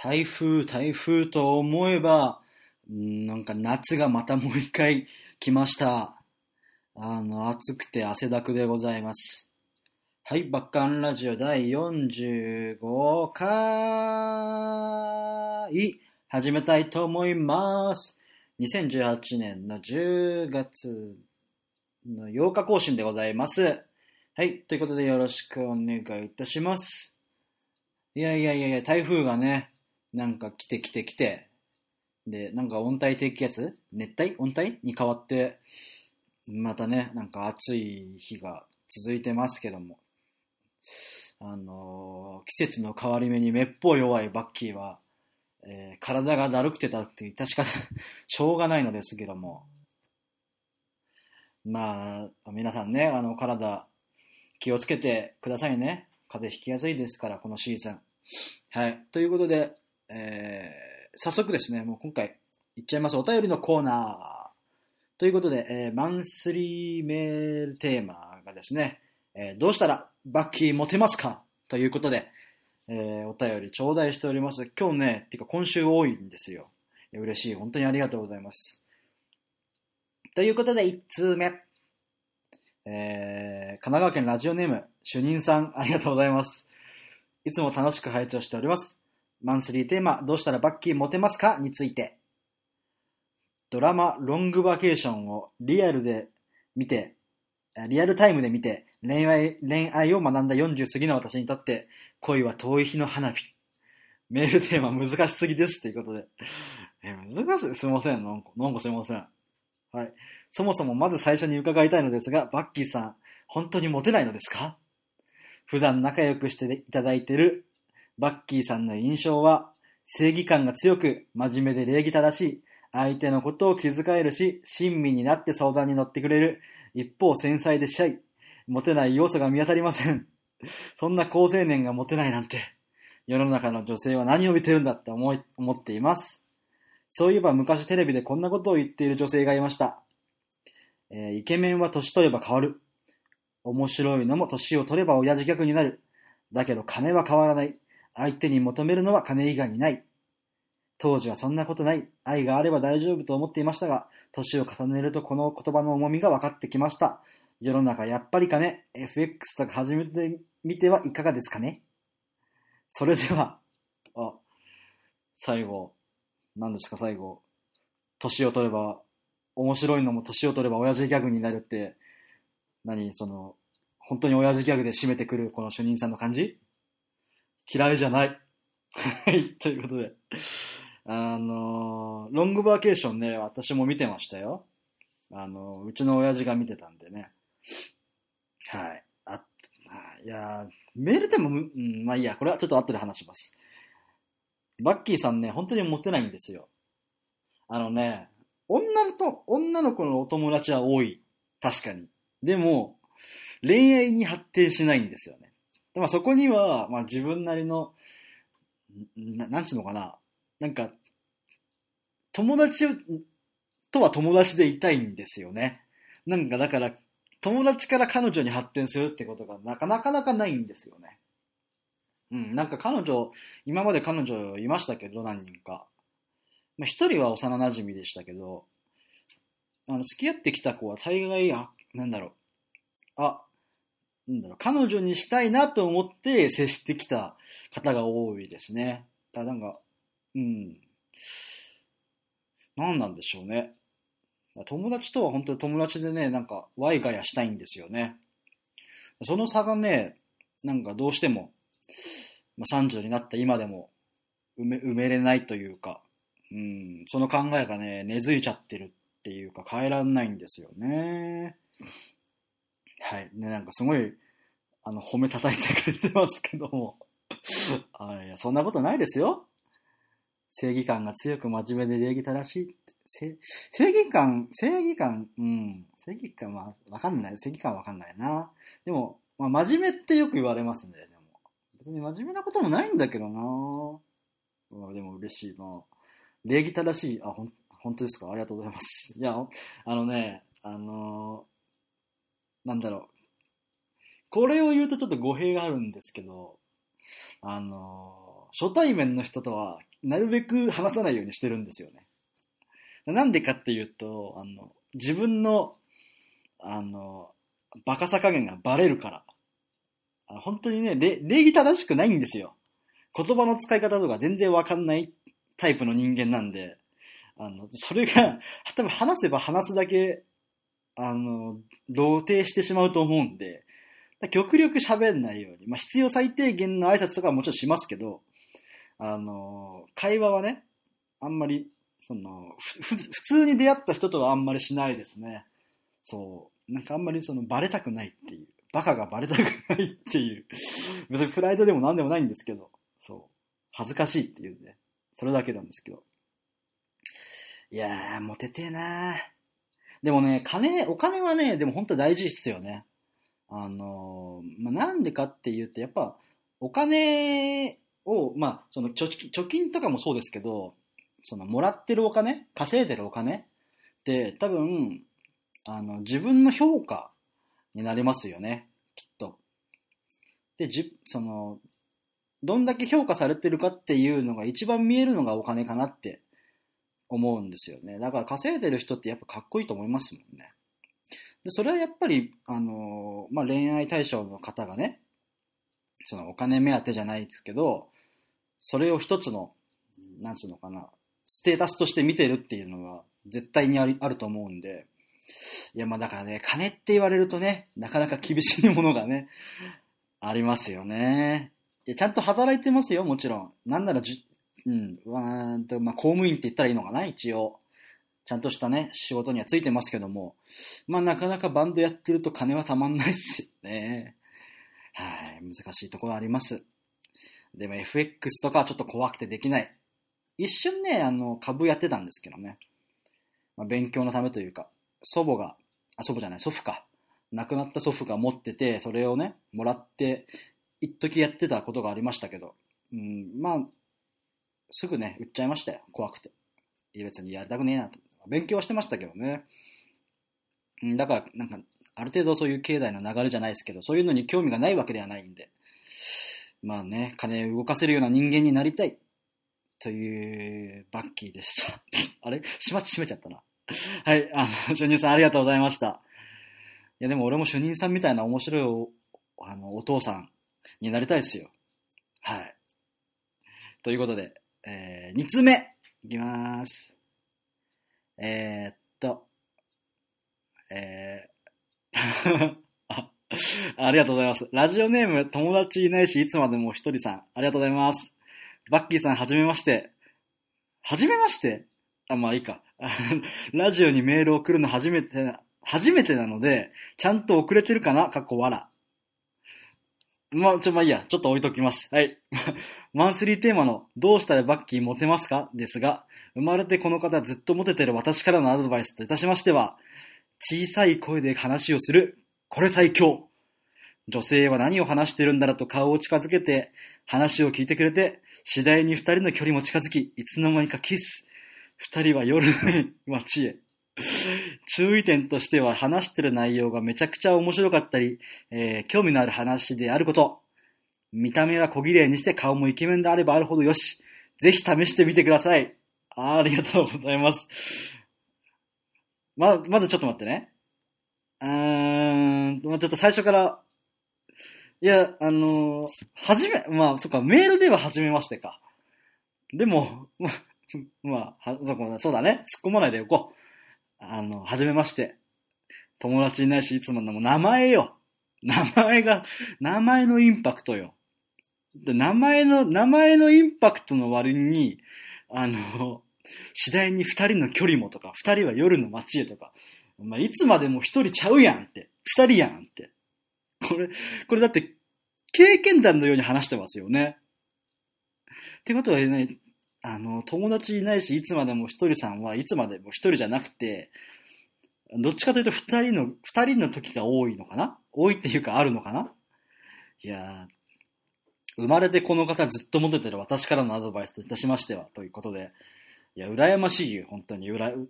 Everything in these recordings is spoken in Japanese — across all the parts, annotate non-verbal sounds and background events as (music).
台風、台風と思えば、なんか夏がまたもう一回来ました。あの、暑くて汗だくでございます。はい、バッカンラジオ第45回、始めたいと思います。2018年の10月の8日更新でございます。はい、ということでよろしくお願いいたします。いやいやいやいや、台風がね、なんか来て来て来て、で、なんか温帯低気圧？熱帯？温帯に変わって、またね、なんか暑い日が続いてますけども、あのー季節の変わり目にめっぽう弱いバッキーは、えー体がだるくてだるくて致し方、(laughs) しょうがないのですけども、まあ、皆さんね、あの、体、気をつけてくださいね。風邪ひきやすいですから、このシーズン。はい。ということで、えー早速ですね、もう今回、いっちゃいます。お便りのコーナー。ということで、えーマンスリーメールテーマがですね、えーどうしたらバッキーモテますか？ということで、えーお便り頂戴しております。今日ね、てか今週多いんですよ。嬉しい。本当にありがとうございます。ということで、1通目。えー神奈川県ラジオネーム、主任さん、ありがとうございます。いつも楽しく拝聴しております。マンスリーテーマ、どうしたらバッキーモテますかについて。ドラマ、ロングバケーションをリアルで見て、リアルタイムで見て、恋愛、恋愛を学んだ40過ぎの私にとって、恋は遠い日の花火。メールテーマ難しすぎですっていうことで。え、難しい？すいません。なんか、なんかすいません。はい。そもそもまず最初に伺いたいのですが、バッキーさん、本当にモテないのですか？普段仲良くしていただいてるバッキーさんの印象は、正義感が強く、真面目で礼儀正しい、相手のことを気遣えるし、親身になって相談に乗ってくれる、一方繊細でシャイ、モテない要素が見当たりません。そんな高青年がモテないなんて、世の中の女性は何を見てるんだって思い、思っています。そういえば昔テレビでこんなことを言っている女性がいました。えーイケメンは年取れば変わる。面白いのも年を取れば親父ギャグになる。だけど金は変わらない。相手に求めるのは金以外にない。当時はそんなことない。愛があれば大丈夫と思っていましたが、年を重ねるとこの言葉の重みが分かってきました。世の中やっぱり金、FX とか始めてみてはいかがですかねそれでは、あ、最後、何ですか最後。年を取れば、面白いのも年を取れば親父ギャグになるって、何その、本当に親父ギャグで締めてくるこの主任さんの感じ？嫌いじゃない。はい、ということで。あのーロングバーケーションね、私も見てましたよ。あのーうちの親父が見てたんでね。はい。あ、いやーメールでも、うん、まあいいや、これはちょっと後で話します。バッキーさんね、本当にモテないんですよ。あのね、女と、女の子のお友達は多い。確かに。でも、恋愛に発展しないんですよね。でまそこには、まあ自分なりの、ななんちゅうのかな。なんか、友達とは友達でいたいんですよね。なんかだから、友達から彼女に発展するってことがなかなかなかないんですよね。うん、なんか彼女、今まで彼女いましたけど、何人か。まあ、一人は幼馴染でしたけど、あの、付き合ってきた子は大概、あ、なんだろう。あ、なんだろう、彼女にしたいなと思って接してきた方が多いですね。だなんか、うん。何なんでしょうね。友達とは本当に友達でね、なんか、ワイガヤしたいんですよね。その差がね、なんかどうしても、まあ、30になった今でも埋め埋めれないというか、うん、その考えがね、根付いちゃってるっていうか変えられないんですよね。はい。ね、なんかすごい、あの、褒め叩いてくれてますけども。(laughs) あいや、そんなことないですよ。正義感が強く真面目で礼儀正しいって。正義感、正義感、うん。正義感はわかんない。正義感わかんないな。でも、まあ、真面目ってよく言われますね。でも別に真面目なこともないんだけどな。うんでも嬉しいな。礼儀正しい。あ、ほん、本当ですか？ありがとうございます。いや、あのね、あのーなんだろう。これを言うとちょっと語弊があるんですけど、あの初対面の人とは、なるべく話さないようにしてるんですよね。なんでかっていうと、あの、自分の、あの、バカさ加減がバレるから。あ本当にね、礼儀正しくないんですよ。言葉の使い方とか全然わかんないタイプの人間なんで、あの、それが、多分話せば話すだけ、あの、露呈してしまうと思うんで、極力喋んないように、まあ、必要最低限の挨拶とかはもちろんしますけど、あの、会話はね、あんまり、その、ふ普通に出会った人とはあんまりしないですね。そう。なんかあんまりその、バレたくないっていう。バカがバレたくないっていう。(laughs) 別にプライドでも何でもないんですけど、そう。恥ずかしいっていうね。それだけなんですけど。いやー、モテてえなー。でもね、金、お金はね、でも本当大事っすよね。あの、まあ、なんでかっていうと、やっぱ、お金を、まあ、その貯金、貯金とかもそうですけど、その、もらってるお金、稼いでるお金って、多分、あの、自分の評価になりますよね、きっと。で、じ、その、どんだけ評価されてるかっていうのが一番見えるのがお金かなって思うんですよね。だから稼いでる人ってやっぱかっこいいと思いますもんね。で、それはやっぱり、あの、まあ、恋愛対象の方がね、そのお金目当てじゃないですけど、それを一つの、なんつうのかな、ステータスとして見てるっていうのが絶対にあると思うんで、いや、まあだからね、金って言われるとね、なかなか厳しいものがね、ありますよね。いや、ちゃんと働いてますよ、もちろん。なんならじ、うん、わーと、まあ、公務員って言ったらいいのかな、一応。ちゃんとしたね、仕事にはついてますけども、まあなかなかバンドやってると金はたまんないっすよね。はい、難しいところあります。でも FX とかはちょっと怖くてできない。一瞬ね、あの、株やってたんですけどね。まあ、勉強のためというか、祖母が、あ、祖母じゃない、祖父か。亡くなった祖父が持ってて、それをね、もらって、一時やってたことがありましたけど、うん、まあ、すぐね、売っちゃいましたよ。怖くて。いや別にやりたくねえなと。勉強はしてましたけどね。だから、なんか、ある程度そういう経済の流れじゃないですけど、そういうのに興味がないわけではないんで、まあね、金を動かせるような人間になりたい、というバッキーでした。(laughs) あれ？しまっちめちゃったな。はい、あの、主任さんありがとうございました。いや、でも俺も主任さんみたいな面白いおあのお父さんになりたいですよ。はい。ということで、えー、2つ目、いきます。えー、っと、えー (laughs) あ、ありがとうございます。ラジオネーム、友達いないし、いつまでも一人さん。ありがとうございます。バッキーさん、はじめまして。はじめまして？あ、まあいいか。(laughs) ラジオにメールを送るの初めて、初めてなので、ちゃんと遅れてるかな？かっこわら。まあ、ちょ、まあいいや。ちょっと置いときます。はい。(laughs) マンスリーテーマの、どうしたらバッキーモテますか？ですが、生まれてこの方ずっとモテてる私からのアドバイスといたしましては、小さい声で話をする。これ最強。女性は何を話してるんだろうと顔を近づけて、話を聞いてくれて、次第に二人の距離も近づき、いつの間にかキス。二人は夜の街へ。注意点としては話してる内容がめちゃくちゃ面白かったり、えー、興味のある話であること。見た目は小綺麗にして顔もイケメンであればあるほどよし。ぜひ試してみてください。ありがとうございます。ま、まずちょっと待ってね。うーん、まちょっと最初から、いや、あの、はじめ、まあ、そっか、メールでは初めましてか。でも、ま、(laughs) まあ、そうだね。突っ込まないでおこう。あの、はじめまして。友達いないし、いつものも名前よ。名前が、名前のインパクトよ。で、名前の、名前のインパクトの割に、あの、次第に二人の距離もとか、二人は夜の街へとか、まあ、いつまでも一人ちゃうやんって。二人やんって。これ、これだって、経験談のように話してますよね。ってことはね、あの、友達いないし、いつまでも一人さんはいつまでも一人じゃなくて、どっちかというと二人の、二人の時が多いのかな？多いっていうかあるのかな？いや生まれてこの方ずっとモテてる私からのアドバイスといたしましては、ということで、いや、羨ましいよ、本当に。うら、生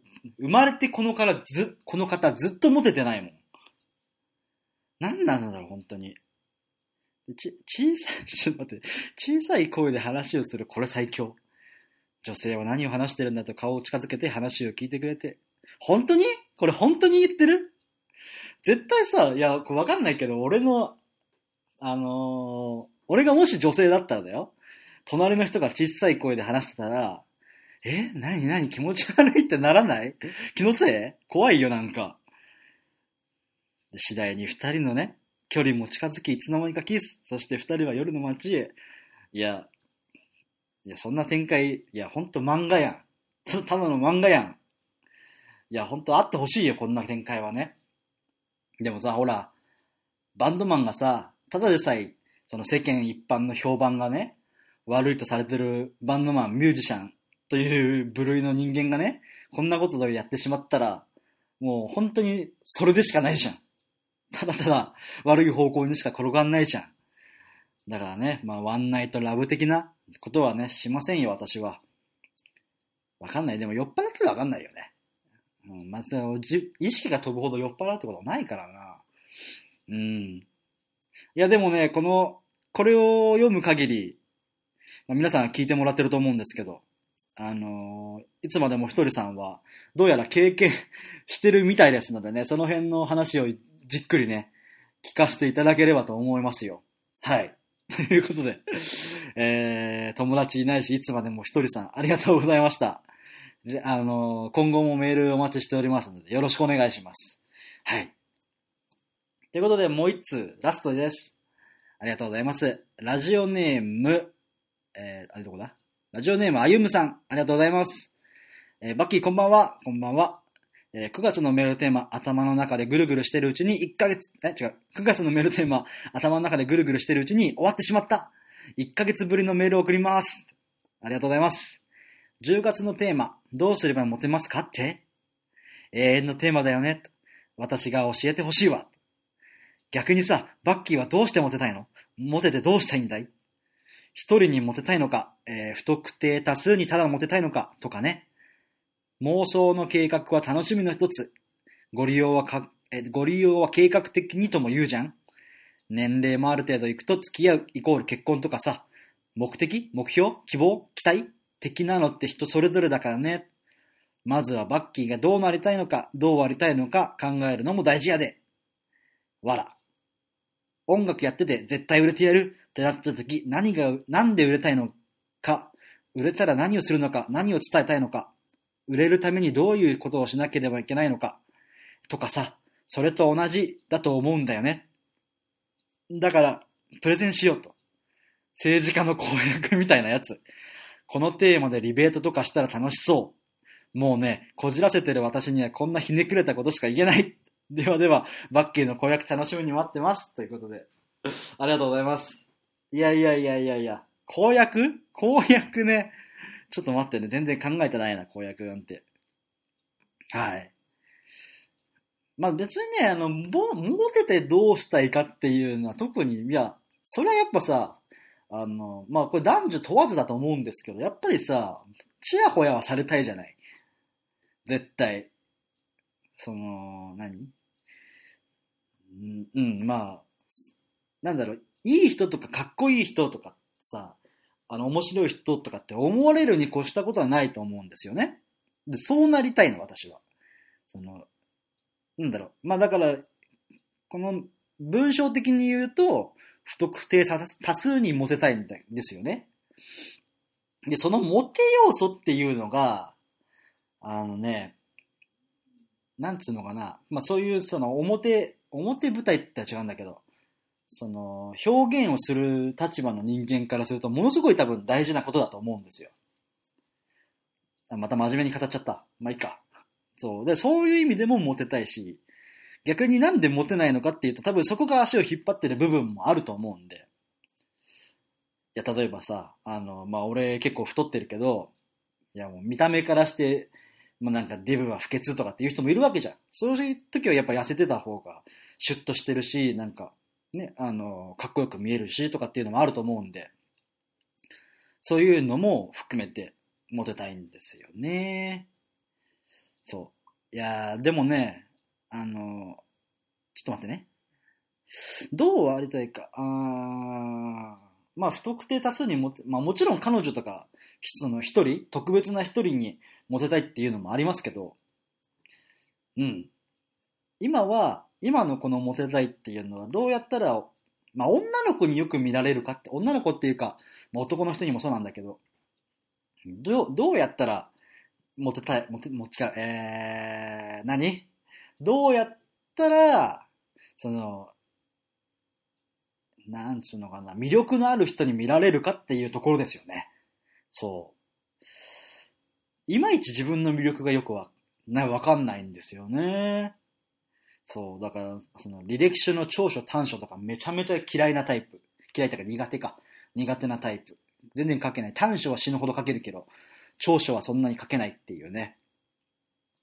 まれてこのからず、この方ずっとモテてないもん。何なんだろう、本当に。ち、小さい、(laughs) ちょっと待って、小さい声で話をする、これ最強。女性は何を話してるんだと顔を近づけて話を聞いてくれて。本当に？これ本当に言ってる？絶対さ、いや、これわかんないけど、俺の、あのー俺がもし女性だったらだよ。隣の人が小さい声で話してたら、え？何？何？気持ち悪いってならない？気のせい？怖いよなんか。次第に二人のね、距離も近づき、いつの間にかキス。そして二人は夜の街へ。いや、いや、そんな展開、いや、ほんと漫画やん。ただの漫画やん。いや、ほんとあってほしいよ、こんな展開はね。でもさ、ほら、バンドマンがさ、ただでさえ、その世間一般の評判がね、悪いとされてるバンドマン、ミュージシャンという部類の人間がね、こんなことでやってしまったら、もう本当にそれでしかないじゃん。ただただ悪い方向にしか転がんないじゃん。だからね、まあワンナイトラブ的なことはね、しませんよ、私は。わかんない。でも酔っ払ってわかんないよね。うん、まず、じ意識が飛ぶほど酔っ払うってことはないからな。うん。いや、でもね、この、これを読む限り、まあ、皆さん聞いてもらってると思うんですけど、あのーいつまでもひとりさんは、どうやら経験してるみたいですのでね、その辺の話をじっくりね、聞かせていただければと思いますよ。はい。(laughs) ということで、えー、友達いないし、いつまでもひとりさん、ありがとうございました。であのー今後もメールお待ちしておりますので、よろしくお願いします。はい。ということで、もう一通、ラストです。ありがとうございます。ラジオネーム、えー、あれどこだ？ラジオネーム、あゆむさん、ありがとうございます。えーバッキーこんばんは、こんばんは。えー9月のメールテーマ、頭の中でぐるぐるしてるうちに1ヶ月、え、違う。9月のメールテーマ、頭の中でぐるぐるしてるうちに終わってしまった。1ヶ月ぶりのメールを送ります。ありがとうございます。10月のテーマ、どうすればモテますかって？永遠のテーマだよね。私が教えてほしいわ。逆にさ、バッキーはどうしてモテたいの？モテてどうしたいんだい？一人にモテたいのか、えー不特定多数にただモテたいのか、とかね。妄想の計画は楽しみの一つ。ご利用はか、えご利用は計画的にとも言うじゃん。年齢もある程度いくと付き合うイコール結婚とかさ、目的目標希望期待的なのって人それぞれだからね。まずはバッキーがどうなりたいのか、どうありたいのか考えるのも大事やで。わら。音楽やってて絶対売れてやるってなった時、何が、なんで売れたいのか、売れたら何をするのか、何を伝えたいのか、売れるためにどういうことをしなければいけないのか、とかさ、それと同じだと思うんだよね。だから、プレゼンしようと。政治家の公約みたいなやつ。このテーマでリベートとかしたら楽しそう。もうね、こじらせてる私にはこんなひねくれたことしか言えない。ではでは、バッキーの公約楽しみに待ってます。ということで。ありがとうございます。いやいやいやいやいや。公約？公約ね。ちょっと待ってね。全然考えてないな、公約なんて。はい。まあ別にね、あの、ぼ、モテてどうしたいかっていうのは特に、いや、それはやっぱさ、あの、まあこれ男女問わずだと思うんですけど、やっぱりさ、ちやほやはされたいじゃない。絶対。その、何？うん、うん、まあ、なんだろう、いい人とかかっこいい人とかさ、あの、面白い人とかって思われるに越したことはないと思うんですよね。で、そうなりたいの、私は。その、なんだろう。まあだから、この文章的に言うと、不特定多多数にモテたいんですよね。で、そのモテ要素っていうのが、あのね、なんつうのかな。まあそういうその表、表舞台って言ったら違うんだけど、その表現をする立場の人間からするとものすごい多分大事なことだと思うんですよ。また真面目に語っちゃった。まあいいか。そう。で、そういう意味でもモテたいし、逆になんでモテないのかっていうと多分そこが足を引っ張ってる部分もあると思うんで。いや、例えばさ、あの、まあ俺結構太ってるけど、いやもう見た目からして、もうなんかデブは不潔とかっていう人もいるわけじゃん。そういう時はやっぱ痩せてた方がシュッとしてるし、なんかね、あの、かっこよく見えるしとかっていうのもあると思うんで、そういうのも含めてモテたいんですよね。そう。いやーでもね、あの、ちょっと待ってね。どうありたいか。あーまあ、不特定多数にもて、まあもちろん彼女とか、その一人、特別な一人にモテたいっていうのもありますけど、うん。今は、今のこのモテたいっていうのはどうやったら、まあ女の子によく見られるかって、女の子っていうか、まあ、男の人にもそうなんだけど、どう、どうやったらモテたい、モテ、も違う、えー、何？どうやったら、その、なんつうのかな、魅力のある人に見られるかっていうところですよね。そう。いまいち自分の魅力がよくわ、な、わかんないんですよね。そう、だから、その、履歴書の長所短所とかめちゃめちゃ嫌いなタイプ。嫌いとか苦手か。苦手なタイプ。全然書けない。短所は死ぬほど書けるけど、長所はそんなに書けないっていうね。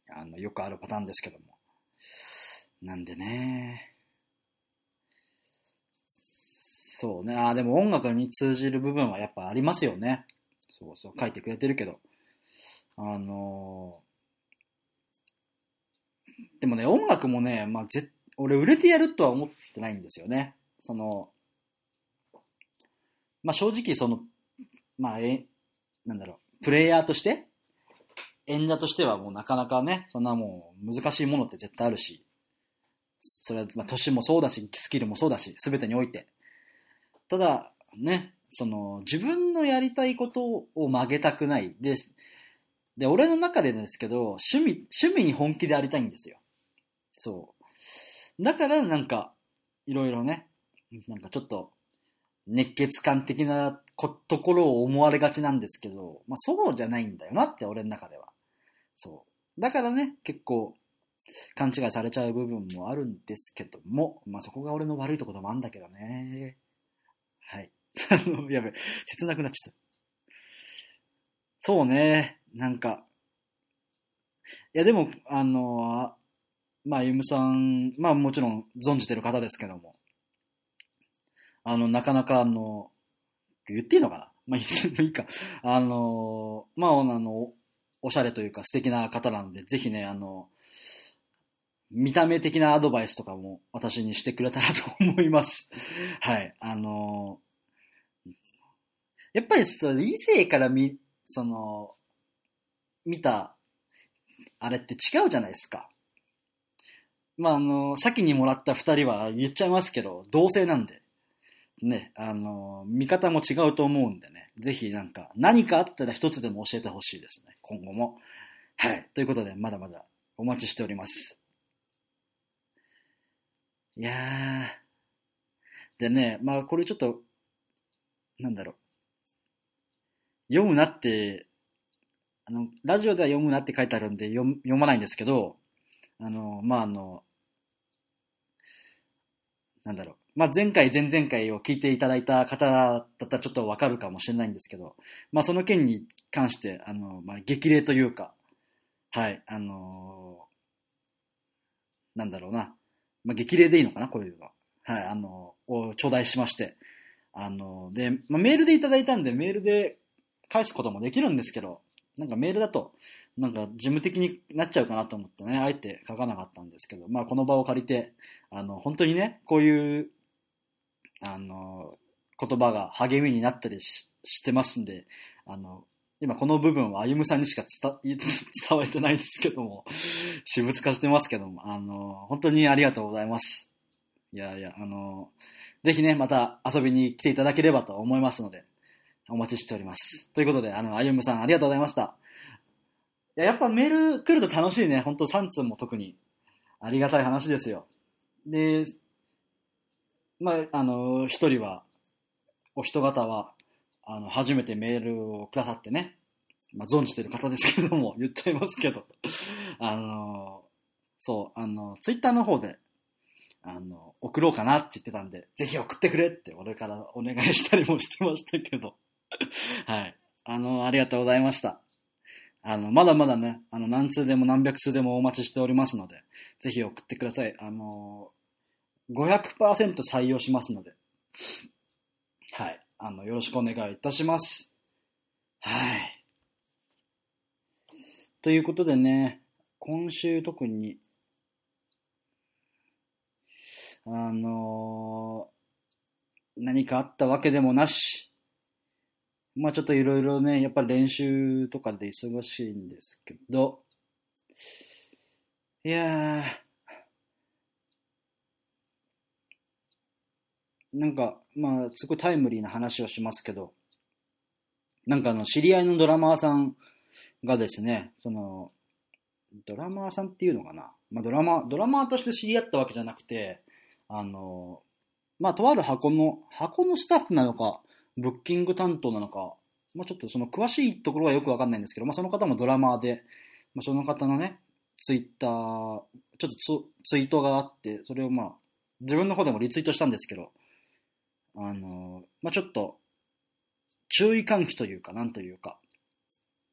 あの、よくあるパターンですけども。なんでね。そうね。ああ、でも音楽に通じる部分はやっぱありますよね。そうそう、書いてくれてるけど。あのでもね、音楽もね、まあ、ぜ俺売れてやるとは思ってないんですよね。その、まあ、正直その、まあ、え、なんだろう、プレイヤーとして、演者としてはもうなかなかね、そんなもう難しいものって絶対あるし、それは、まあ、年もそうだし、スキルもそうだし、すべてにおいて。ただ、ね、その、自分のやりたいことを曲げたくない。で、で、俺の中でですけど、趣味、趣味に本気でありたいんですよ。そう。だから、なんか、いろいろね、なんかちょっと、熱血感的なこところを思われがちなんですけど、まあそうじゃないんだよなって、俺の中では。そう。だからね、結構、勘違いされちゃう部分もあるんですけども、まあそこが俺の悪いところもあるんだけどね。はい。(laughs) あの、やべ、切なくなっちゃった。そうね、なんか、いやでも、あの、まあ、ゆむさん、まあもちろん存じてる方ですけども、あの、なかなかあの、言っていいのかな？(laughs) まあ言ってもいいか。あの、まあ、あの、おしゃれというか素敵な方なんで、ぜひね、あの、見た目的なアドバイスとかも私にしてくれたらと思います。(laughs) はい。あの、やっぱりさ、異性から見、その、見た、あれって違うじゃないですか。まあ、あの、先にもらった二人は言っちゃいますけど、同性なんで。ね、あの、見方も違うと思うんでね、ぜひなんか、何かあったら一つでも教えてほしいですね、今後も。はい。ということで、まだまだお待ちしております。いやー。でね、まあこれちょっと、なんだろう。読むなって、あの、ラジオでは読むなって書いてあるんで読読まないんですけど、あの、まああの、なんだろう。まあ、前回、前々回を聞いていただいた方だったらちょっとわかるかもしれないんですけど、まあ、その件に関して、あの、まあ、激励というか、はい、あのなんだろうな。まあ、激励でいいのかな、こういうのは。はい、あのを頂戴しまして。あので、まあ、メールでいただいたんで、メールで返すこともできるんですけど、なんかメールだと、なんか事務的になっちゃうかなと思ってね、あえて書かなかったんですけど、まあこの場を借りて、あの、本当にね、こういう、あの、言葉が励みになったりししてますんで、あの、今この部分は歩さんにしか伝 (laughs) 伝わってないんですけども、私物化してますけども、あの、本当にありがとうございます。いやいや、あの、ぜひね、また遊びに来ていただければと思いますので、お待ちしております。ということで、あの、歩夢さんありがとうございました。いや、やっぱメール来ると楽しいね。ほんと3通も特に。ありがたい話ですよ。で、まあ、あの、一人は、お人方は、あの、初めてメールをくださってね。まあ、存じてる方ですけども、(laughs) 言っちゃいますけど。あの、そう、あの、ツイッターの方で、あの、送ろうかなって言ってたんで、ぜひ送ってくれって俺からお願いしたりもしてましたけど。(laughs) はい。あの、ありがとうございました。あの、まだまだね、あの、何通でも何百通でもお待ちしておりますので、ぜひ送ってください。あの、500%採用しますので、はい。あの、よろしくお願いいたします。はい。ということでね、今週特に、あのー何かあったわけでもなし、まあちょっといろいろね、やっぱり練習とかで忙しいんですけど、いやー、なんか、まあ、すごいタイムリーな話をしますけど、なんかあの、知り合いのドラマーさんがですね、その、ドラマーさんっていうのかな。まあ、ドラマ、ドラマーとして知り合ったわけじゃなくて、あの、まあ、とある箱の、箱のスタッフなのか、ブッキング担当なのか、まあ、ちょっとその詳しいところはよくわかんないんですけど、まあ、その方もドラマーで、まあ、その方のね、ツイッター、ちょっとツツイートがあって、それをまあ、自分の方でもリツイートしたんですけど、あの、まあ、ちょっと、注意喚起というか、なんというか、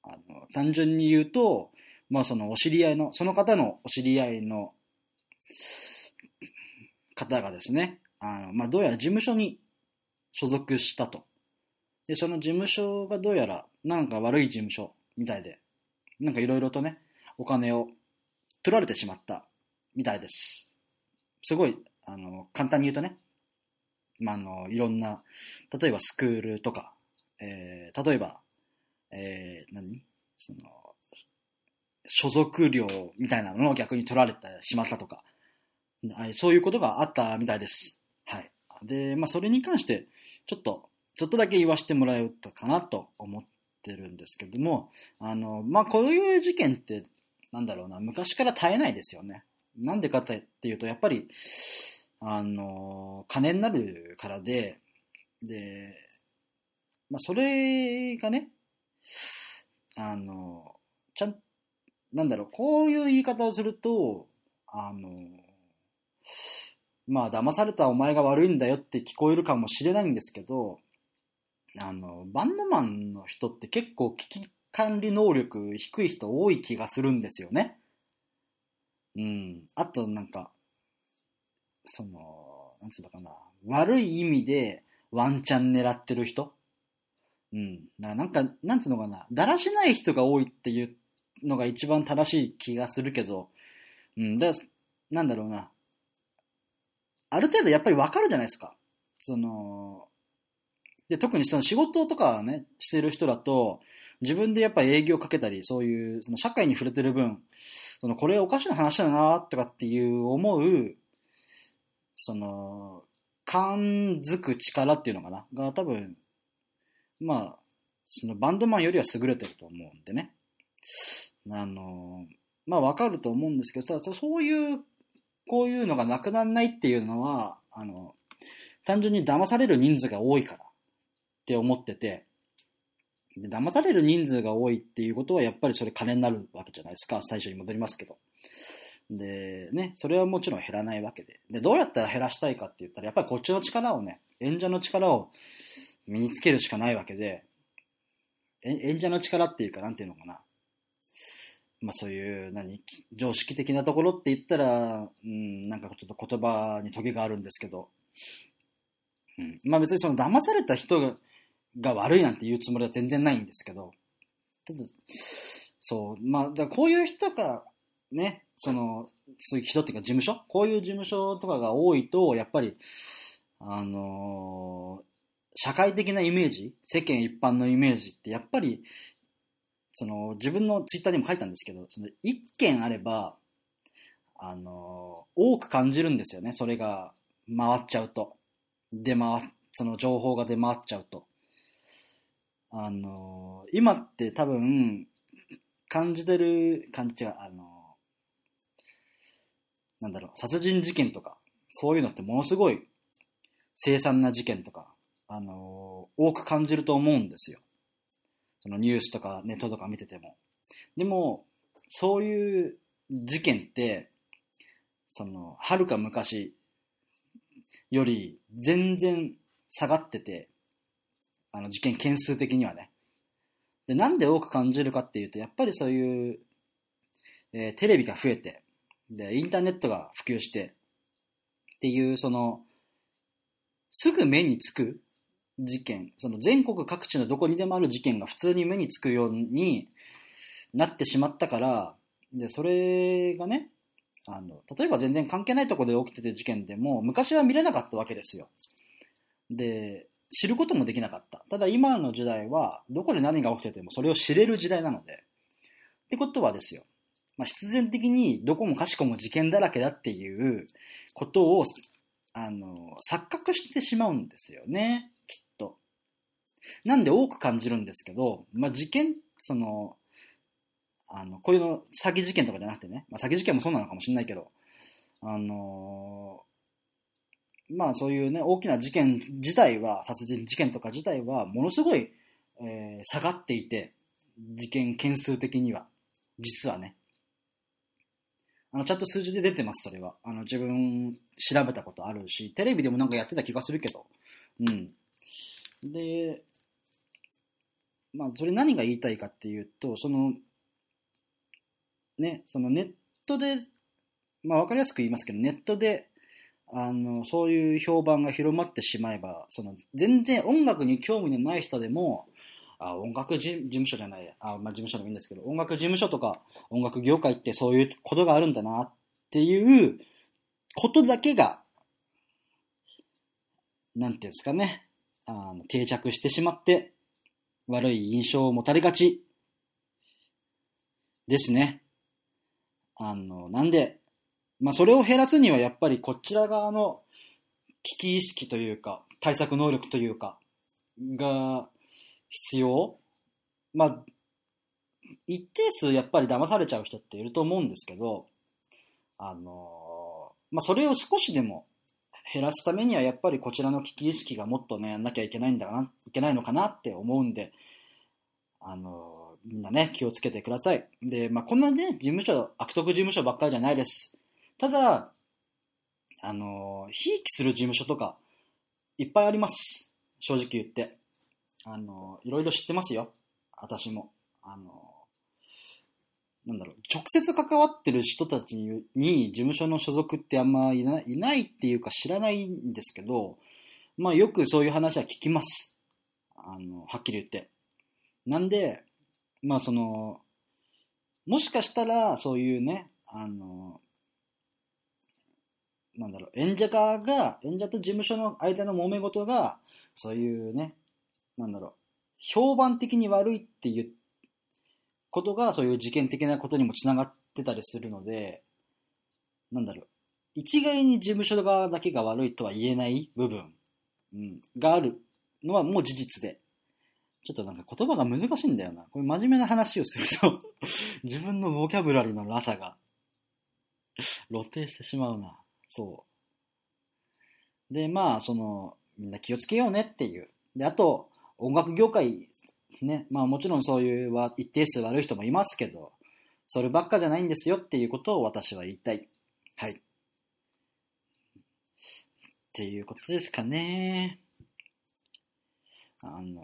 あの、単純に言うと、まあそのお知り合いの、その方のお知り合いの方がですね、あの、まあどうやら事務所に所属したと。で、その事務所がどうやらなんか悪い事務所みたいで、なんかいろいろとね、お金を取られてしまったみたいです。すごい、あの、簡単に言うとね、まあ、あの、いろんな、例えばスクールとか、えー、例えば、えー、何？その、所属料みたいなのを逆に取られてしまったとか、そういうことがあったみたいです。はい。で、まあ、それに関して、ちょっと、ちょっとだけ言わせてもらえたかなと思ってるんですけども、あの、まあ、こういう事件って、なんだろうな、昔から絶えないですよね。なんでかっていうと、やっぱり、あの、金になるからで、で、まあ、それがね、あの、ちゃん、なんだろう、こういう言い方をすると、あの、まあ、騙されたお前が悪いんだよって聞こえるかもしれないんですけど、あの、バンドマンの人って結構危機管理能力低い人多い気がするんですよね。うん。あとなんか、その、なんつうのかな、悪い意味でワンチャン狙ってる人うん。だからなんか、なんつうのかな、だらしない人が多いっていうのが一番正しい気がするけど、うん。だなんだろうな、ある程度やっぱりわかるじゃないですか。その、で、特にその仕事とかね、してる人だと、自分でやっぱ営業かけたり、そういう、その社会に触れてる分、その、これおかしな話だな、とかっていう思う、その、感づく力っていうのかな、が多分、まあ、そのバンドマンよりは優れてると思うんでね。あの、まあわかると思うんですけど、ただそういう、こういうのがなくならないっていうのは、あの、単純に騙される人数が多いからって思ってて、で騙される人数が多いっていうことはやっぱりそれ金になるわけじゃないですか。最初に戻りますけど。で、ね、それはもちろん減らないわけで。で、どうやったら減らしたいかって言ったら、やっぱりこっちの力をね、演者の力を身につけるしかないわけで、演者の力っていうか、なんていうのかな。まあそういう、何、常識的なところって言ったら、うん、なんかちょっと言葉にトゲがあるんですけど、うん、まあ別にその騙された人がが悪いなんて言うつもりは全然ないんですけど、ただそう、まあ、だこういう人が、ね、その、そういう人っていうか事務所？こういう事務所とかが多いと、やっぱり、あのー社会的なイメージ、世間一般のイメージって、やっぱり、その、自分のツイッターにも書いたんですけど、その、一件あれば、あのー多く感じるんですよね、それが回っちゃうと。出回っ、その情報が出回っちゃうと。あの今って多分、感じてる、感じ違う、あのなんだろう、殺人事件とか、そういうのってものすごい凄惨な事件とか、あの多く感じると思うんですよ。そのニュースとかネットとか見てても。でも、そういう事件って、その、はるか昔より全然下がってて、あの事件件数的にはね。で、なんで多く感じるかっていうと、やっぱりそういう、えーテレビが増えて、で、インターネットが普及して、っていう、その、すぐ目につく事件、その全国各地のどこにでもある事件が普通に目につくようになってしまったから、で、それがね、あの、例えば全然関係ないところで起きてて事件でも、昔は見れなかったわけですよ。で、知ることもできなかった。ただ今の時代は、どこで何が起きててもそれを知れる時代なので。ってことはですよ。まあ、必然的にどこもかしこも事件だらけだっていうことを、あの、錯覚してしまうんですよね。きっと。なんで多く感じるんですけど、まあ、事件、その、あの、こういうの、詐欺事件とかじゃなくてね、まあ、詐欺事件もそうなのかもしれないけど、あのまあそういうね、大きな事件自体は、殺人事件とか自体は、ものすごい、えー、下がっていて、事件件数的には、実はね。あの、ちゃんと数字で出てます、それは。あの、自分、調べたことあるし、テレビでもなんかやってた気がするけど。うん。で、まあ、それ何が言いたいかっていうと、その、ね、そのネットで、まあわかりやすく言いますけど、ネットであの、そういう評判が広まってしまえば、その、全然音楽に興味のない人でも、あ、音楽事務所じゃない、あ、まあ、事務所でもいいんですけど、音楽事務所とか音楽業界ってそういうことがあるんだなっていうことだけが、なんていうんですかね、あの定着してしまって、悪い印象を持たれがちですね。あの、なんで、まあ、それを減らすにはやっぱりこちら側の危機意識というか、対策能力というか、が必要まあ、一定数やっぱり騙されちゃう人っていると思うんですけど、あのまあ、それを少しでも減らすためにはやっぱりこちらの危機意識がもっとね、やんなきゃいけないんだな、いけないのかなって思うんで、あのみんなね、気をつけてください。で、まあ、こんなね、事務所、悪徳事務所ばっかりじゃないです。ただ、あの、ひいきする事務所とか、いっぱいあります。正直言って。あの、いろいろ知ってますよ。私も。あの、なんだろう、直接関わってる人たちに事務所の所属ってあんまいないないっていうか知らないんですけど、まあよくそういう話は聞きます。あの、はっきり言って。なんで、まあその、もしかしたらそういうね、あの、なんだろう、演者側が、演者と事務所の間の揉め事が、そういうね、なんだろう、評判的に悪いっていうことが、そういう事件的なことにもつながってたりするので、なんだろう、一概に事務所側だけが悪いとは言えない部分、うん、があるのはもう事実で。ちょっとなんか言葉が難しいんだよな。これ真面目な話をすると (laughs) 自分のボキャブラリーのなさが露呈してしまうな。そう。で、まあ、その、みんな気をつけようねっていう。で、あと、音楽業界、ね、まあもちろんそういうは一定数悪い人もいますけど、そればっかじゃないんですよっていうことを私は言いたい。はい。っていうことですかね。あの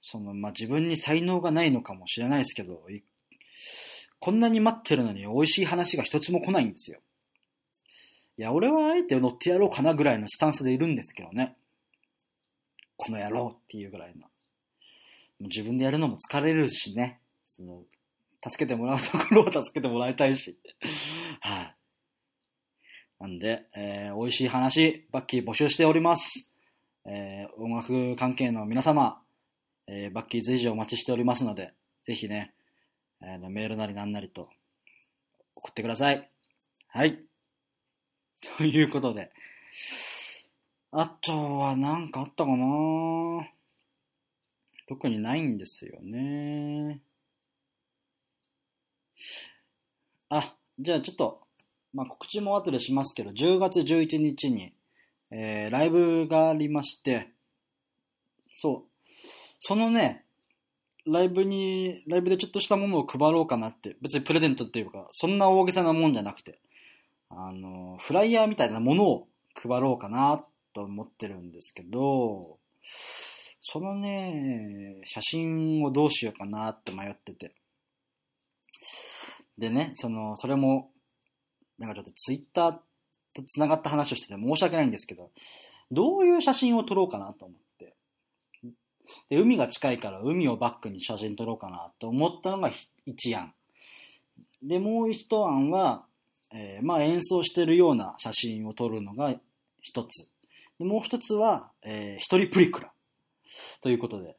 その、まあ、自分に才能がないのかもしれないですけど、こんなに待ってるのに美味しい話が一つも来ないんですよ。いや、俺はあえて乗ってやろうかなぐらいのスタンスでいるんですけどね。この野郎っていうぐらいの。自分でやるのも疲れるしね。その助けてもらうところを助けてもらいたいし。(laughs) はい、なんで、えー、美味しい話、バッキー募集しております。えー、音楽関係の皆様、えー、バッキー随時お待ちしておりますので、ぜひね、えー、メールなりなんなりと送ってください。はい。ということで、あとは何かあったかな？特にないんですよね。あ、じゃあちょっと、まあ、告知も後でしますけど、10月11日に、えー、ライブがありまして、そう、そのね、ライブに、ライブでちょっとしたものを配ろうかなって、別にプレゼントっていうか、そんな大げさなもんじゃなくて、あの、フライヤーみたいなものを配ろうかなと思ってるんですけど、そのね、写真をどうしようかなって迷ってて。でね、その、それも、なんかちょっとツイッターと繋がった話をしてて申し訳ないんですけど、どういう写真を撮ろうかなと思って。で、海が近いから海をバックに写真撮ろうかなと思ったのが一案。で、もう一案は、えーまあ演奏してるような写真を撮るのが一つ。でもう一つは、えー一人プリクラ。ということで。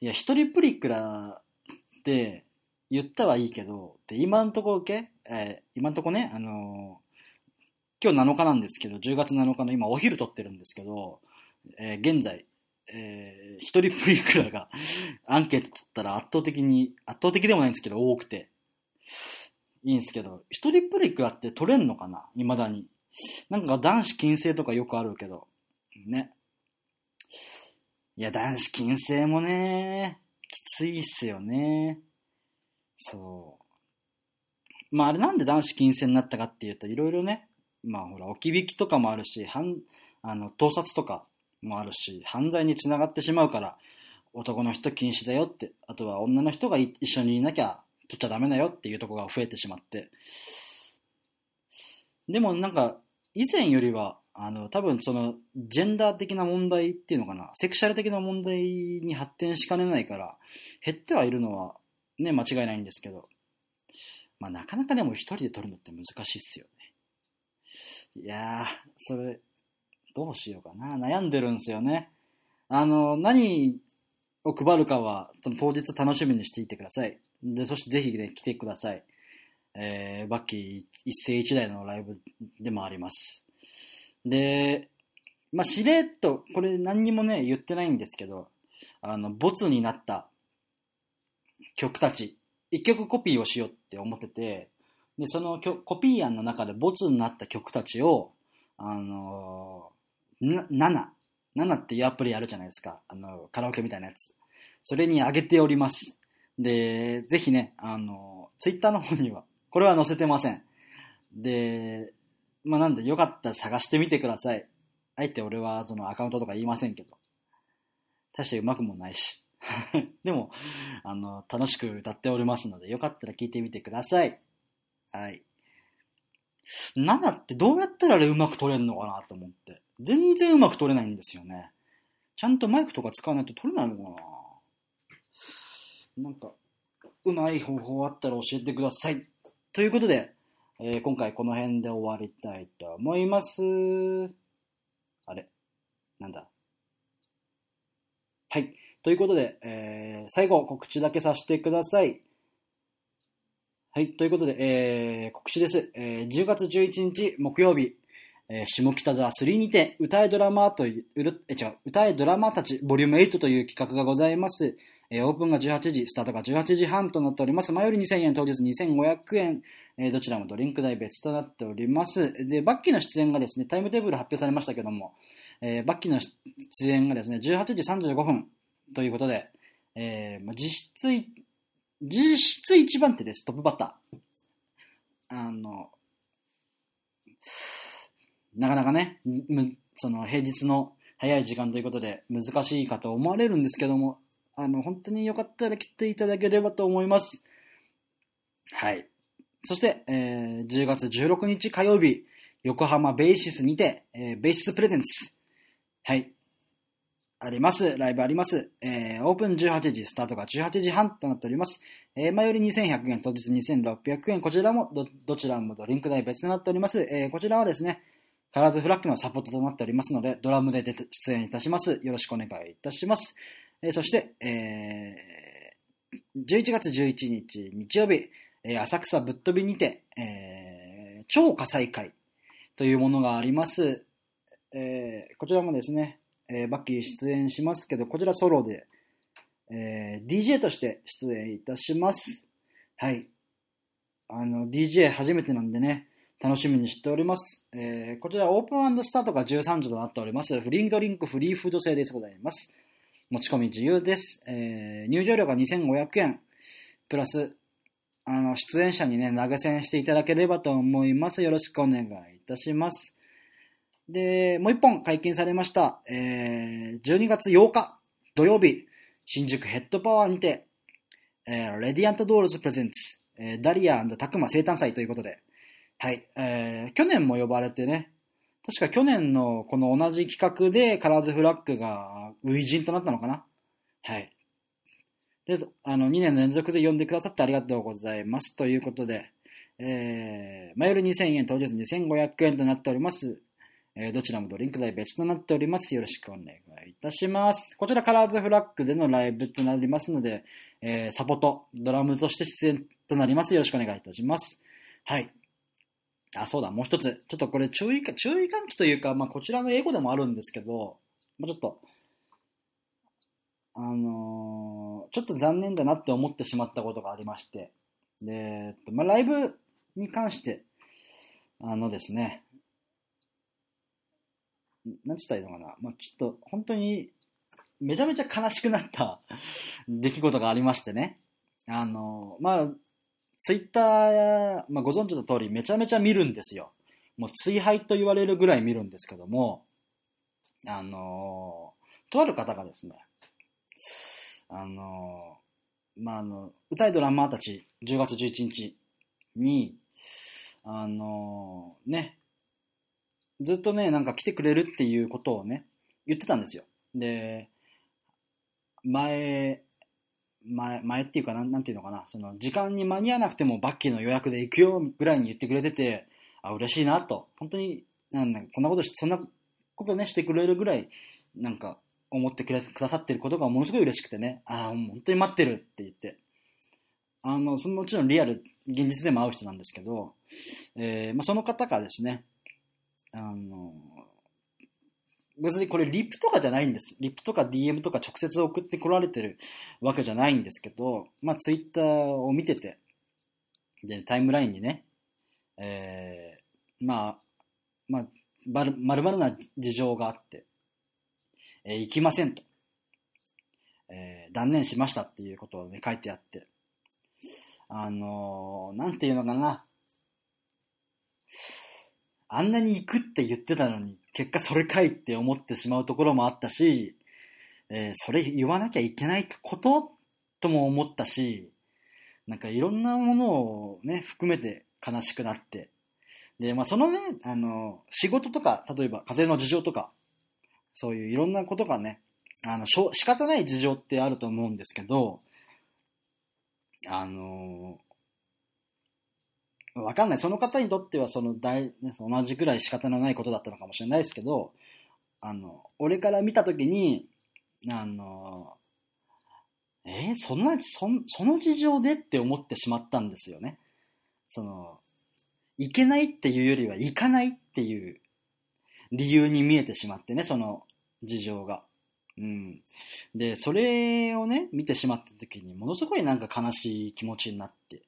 いや、一人プリクラって言ったはいいけど、で今んとこけ、えー今んとこね、あのー今日7日なんですけど、10月7日の今お昼撮ってるんですけど、えー現在、えー一人プリクラがアンケート取ったら圧倒的に、圧倒的でもないんですけど、多くて。いいんですけど、一人プリクラって取れんのかな？未だに。なんか男子禁制とかよくあるけど。ね。いや、男子禁制もね、きついっすよね。そう。まああれなんで男子禁制になったかっていうと、いろいろね、まあほら、置き引きとかもあるし、犯あの盗撮とかもあるし、犯罪につながってしまうから、男の人禁止だよって、あとは女の人が一緒にいなきゃ取っちゃダメだよっていうとこが増えてしまって。でもなんか、以前よりは、あの、多分その、ジェンダー的な問題っていうのかな、セクシャル的な問題に発展しかねないから、減ってはいるのは、ね、間違いないんですけど、まあなかなかでも一人で取るのって難しいっすよね。いやー、それ、どうしようかな。悩んでるんですよね。あの、何を配るかは、その当日楽しみにしていてください。で、そしてぜひね、来てください。えー、バッキー一世一代のライブでもあります。で、まあ、しれっと、これ何にもね、言ってないんですけど、あの、ボツになった曲たち、一曲コピーをしようって思ってて、で、そのコピー案の中でボツになった曲たちを、あの、7、7っていうアプリあるじゃないですか。あの、カラオケみたいなやつ。それに上げております。で、ぜひね、あの、ツイッターの方には、これは載せてません。で、まあなんでよかったら探してみてください。あえて俺はそのアカウントとか言いませんけど。大してうまくもないし。(laughs) でも、あの、楽しく歌っておりますので、よかったら聞いてみてください。はい。7ってどうやったらあれうまく撮れるのかなと思って。全然うまく撮れないんですよね。ちゃんとマイクとか使わないと撮れないのかななんか、うまい方法あったら教えてください。ということで、えー今回この辺で終わりたいと思います。あれ？なんだ？はい。ということで、えー最後告知だけさせてください。はい。ということで、えー告知です。えー10月11日木曜日、えー下北沢3にて、歌えドラマーという、え、違う、歌えドラマたち、ボリューム8という企画がございます。えーオープンが18時、スタートが18時半となっております。前より2000円、当日2500円、えーどちらもドリンク代別となっております。で、バッキーの出演がですね、タイムテーブル発表されましたけども、えーバッキーの出演がですね、18時35分ということで、えー実質、実質一番手です、トップバッター。あの、なかなかね、その平日の早い時間ということで難しいかと思われるんですけども、あの、本当によかったら来ていただければと思います。はい。そして、えー10月16日火曜日、横浜ベーシスにて、えーベーシスプレゼンツ。はい。あります。ライブあります。えーオープン18時、スタートが18時半となっております。えー前より2100円、当日2600円。こちらもど、どちらもドリンク代別となっております。えーこちらはですね、カラーズフラッグのサポートとなっておりますので、ドラムで出演いたします。よろしくお願いいたします。えーそして、えー11月11日日曜日、えー浅草ぶっ飛びにて、えー超火災会というものがあります。えーこちらもですね、えーバッキー出演しますけど、こちらソロで、えー DJ として出演いたします。はい。あの、DJ 初めてなんでね、楽しみにしております。えーこちらオープンスタートが13時となっております。フリードリンクフリーフード制でございます。持ち込み自由です。えー入場料が2500円。プラス、あの、出演者にね、投げ銭していただければと思います。よろしくお願いいたします。で、もう一本解禁されました。えー12月8日土曜日、新宿ヘッドパワーにて、えーレディアントドールズプレゼンツ、えーダリアタクマ生誕祭ということで、はい、えー去年も呼ばれてね、確か去年のこの同じ企画でカラーズフラッグが初陣となったのかなはい。で、あの、2年連続で呼んでくださってありがとうございます。ということで、えー、マイル2000円、当日2500円となっております。えーどちらもドリンク代別となっております。よろしくお願いいたします。こちらカラーズフラッグでのライブとなりますので、えーサポート、ドラムとして出演となります。よろしくお願いいたします。はい。あ、そうだ、もう一つ。ちょっとこれ注意、注意喚起というか、まあ、こちらの英語でもあるんですけど、まあ、ちょっと、あのーちょっと残念だなって思ってしまったことがありまして、で、えっと、まあ、ライブに関して、あのですね、なんつったらいいのかな、まあ、ちょっと本当にめちゃめちゃ悲しくなった (laughs) 出来事がありましてね、あの、まあ、ツイッター、まあ、ご存知の通りめちゃめちゃ見るんですよ。もう追廃と言われるぐらい見るんですけども、あの、とある方がですね、あの、まあ、あの、歌いドラマーたち10月11日に、あの、ね、ずっとね、なんか来てくれるっていうことをね、言ってたんですよ。で、前、前、前っていうかなん、なんていうのかな、その、時間に間に合わなくてもバッキーの予約で行くよぐらいに言ってくれてて、あ、嬉しいなと、本当に、なんだ、こんなことし、そんなことね、してくれるぐらい、なんか、思ってくれくださってることがものすごい嬉しくてね、ああ、本当に待ってるって言って、あの、そのもちろんリアル、現実でも会う人なんですけど、えーまあ、その方がですね、あの、別にこれリップとかじゃないんです。リップとか DM とか直接送ってこられてるわけじゃないんですけど、まあツイッターを見てて、で、タイムラインにね、えー、まあ、まあ、まる、まるまるな事情があって、えー行きませんと、えー断念しましたっていうことをね、書いてあって、あのーなんていうのかな、あんなに行くって言ってたのに、結果それかいって思ってしまうところもあったし、えーそれ言わなきゃいけないこととも思ったし、なんかいろんなものをね、含めて悲しくなって。で、まあそのね、あの、仕事とか、例えば風の事情とか、そういういろんなことがね、あの、しょ仕方ない事情ってあると思うんですけど、あのわかんない。その方にとっては、その大、同じぐらい仕方のないことだったのかもしれないですけど、あの、俺から見たときに、あの、えーそんな、そ、その事情でって思ってしまったんですよね。その、いけないっていうよりは、行かないっていう理由に見えてしまってね、その事情が。うん。で、それをね、見てしまった時に、ものすごいなんか悲しい気持ちになって。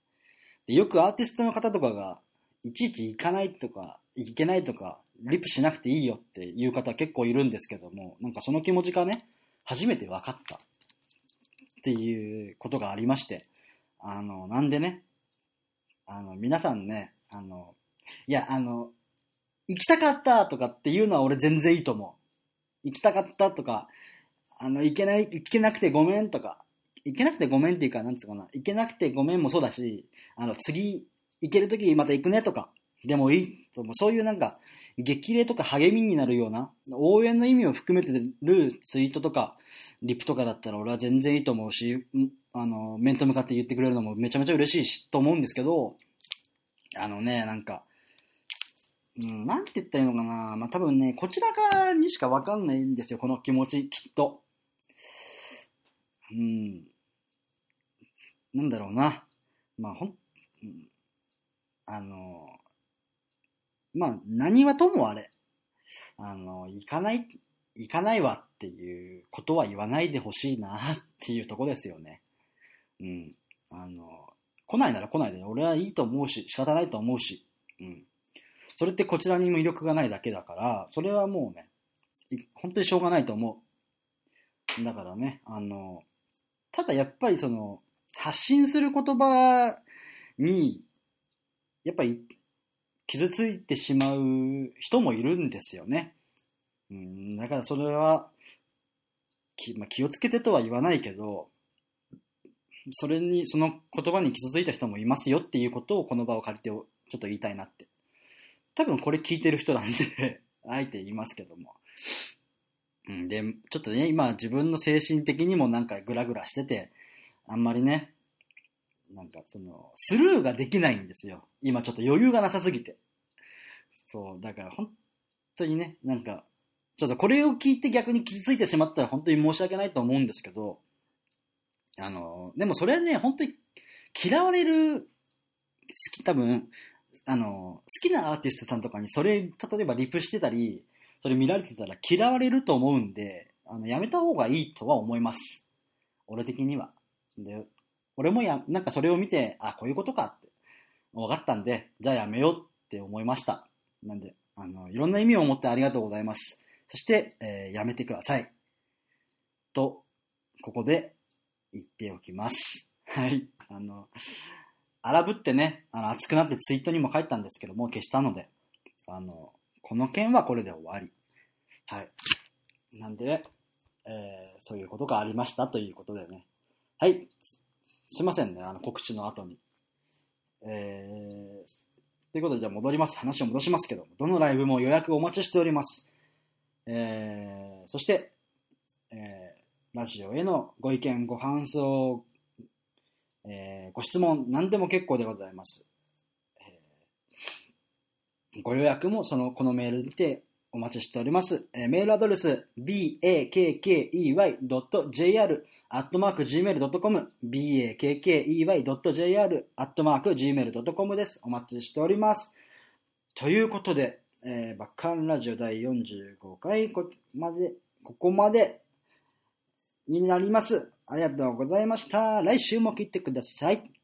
でよくアーティストの方とかが、いちいち行かないとか、行けないとか、リプしなくていいよっていう方結構いるんですけども、なんかその気持ちがね、初めて分かったっていうことがありまして、あの、なんでね、あの、皆さんね、あの、いや、あの、行きたかったとかっていうのは俺全然いいと思う。行きたかったとか、あの、行けない、行けなくてごめんとか、行けなくてごめんっていうか、なんつうかな、行けなくてごめんもそうだし、あの、次、行けるときまた行くねとか、でもいいと思う。そういうなんか、激励とか励みになるような、応援の意味を含めてるツイートとか、リプとかだったら俺は全然いいと思うし、あの、面と向かって言ってくれるのもめちゃめちゃ嬉しいし、と思うんですけど、あのね、なんか、うん、なんて言ったらいいのかな。まあ、多分ね、こちら側にしかわかんないんですよ、この気持ち、きっと。うん。なんだろうな。まあ、ほん、うんあの、まあ、何はともあれ、あの、行かない、行かないわっていうことは言わないでほしいなっていうとこですよね。うん。あの、来ないなら来ないで、俺はいいと思うし、仕方ないと思うし、うん。それってこちらに魅力がないだけだから、それはもうね、本当にしょうがないと思う。だからね、あの、ただやっぱりその、発信する言葉に、やっぱり傷ついてしまう人もいるんですよね。うん、だからそれは、きまあ、気をつけてとは言わないけど、それに、その言葉に傷ついた人もいますよっていうことをこの場を借りてちょっと言いたいなって。多分これ聞いてる人なんで、(laughs) あえて言いますけども。うん、で、ちょっとね、今自分の精神的にもなんかグラグラしてて、あんまりね、なんかその、スルーができないんですよ。今ちょっと余裕がなさすぎて。そう、だから本当にね、なんか、ちょっとこれを聞いて逆に傷ついてしまったら本当に申し訳ないと思うんですけど、あの、でもそれはね、本当に嫌われる、好き、多分、あの、好きなアーティストさんとかにそれ、例えばリプしてたり、それ見られてたら嫌われると思うんで、あの、やめた方がいいとは思います。俺的には。で、俺もや、なんかそれを見て、あ、こういうことかって、分かったんで、じゃあやめようって思いました。なんで、あの、いろんな意味を持ってありがとうございます。そして、えーやめてください。と、ここで言っておきます。はい。あの、荒ぶってね、あの熱くなってツイートにも書いたんですけども、消したので、あの、この件はこれで終わり。はい。なんで、えーそういうことがありましたということでね。はい。すいませんね、あの告知の後に。えー、ということで、じゃあ戻ります。話を戻しますけど、どのライブも予約お待ちしております。えー、そして、えー、ラジオへのご意見、ご感想、えー、ご質問、何でも結構でございます。えーご予約もその、このメールでお待ちしております。えーメールアドレス、bakkey.jr アットマーク gmail.com、bakkey.jr、アットマーク gmail.com です。お待ちしております。ということで、えーバッカンラジオ第45回こまで、ここまでになります。ありがとうございました。来週も聞いてください。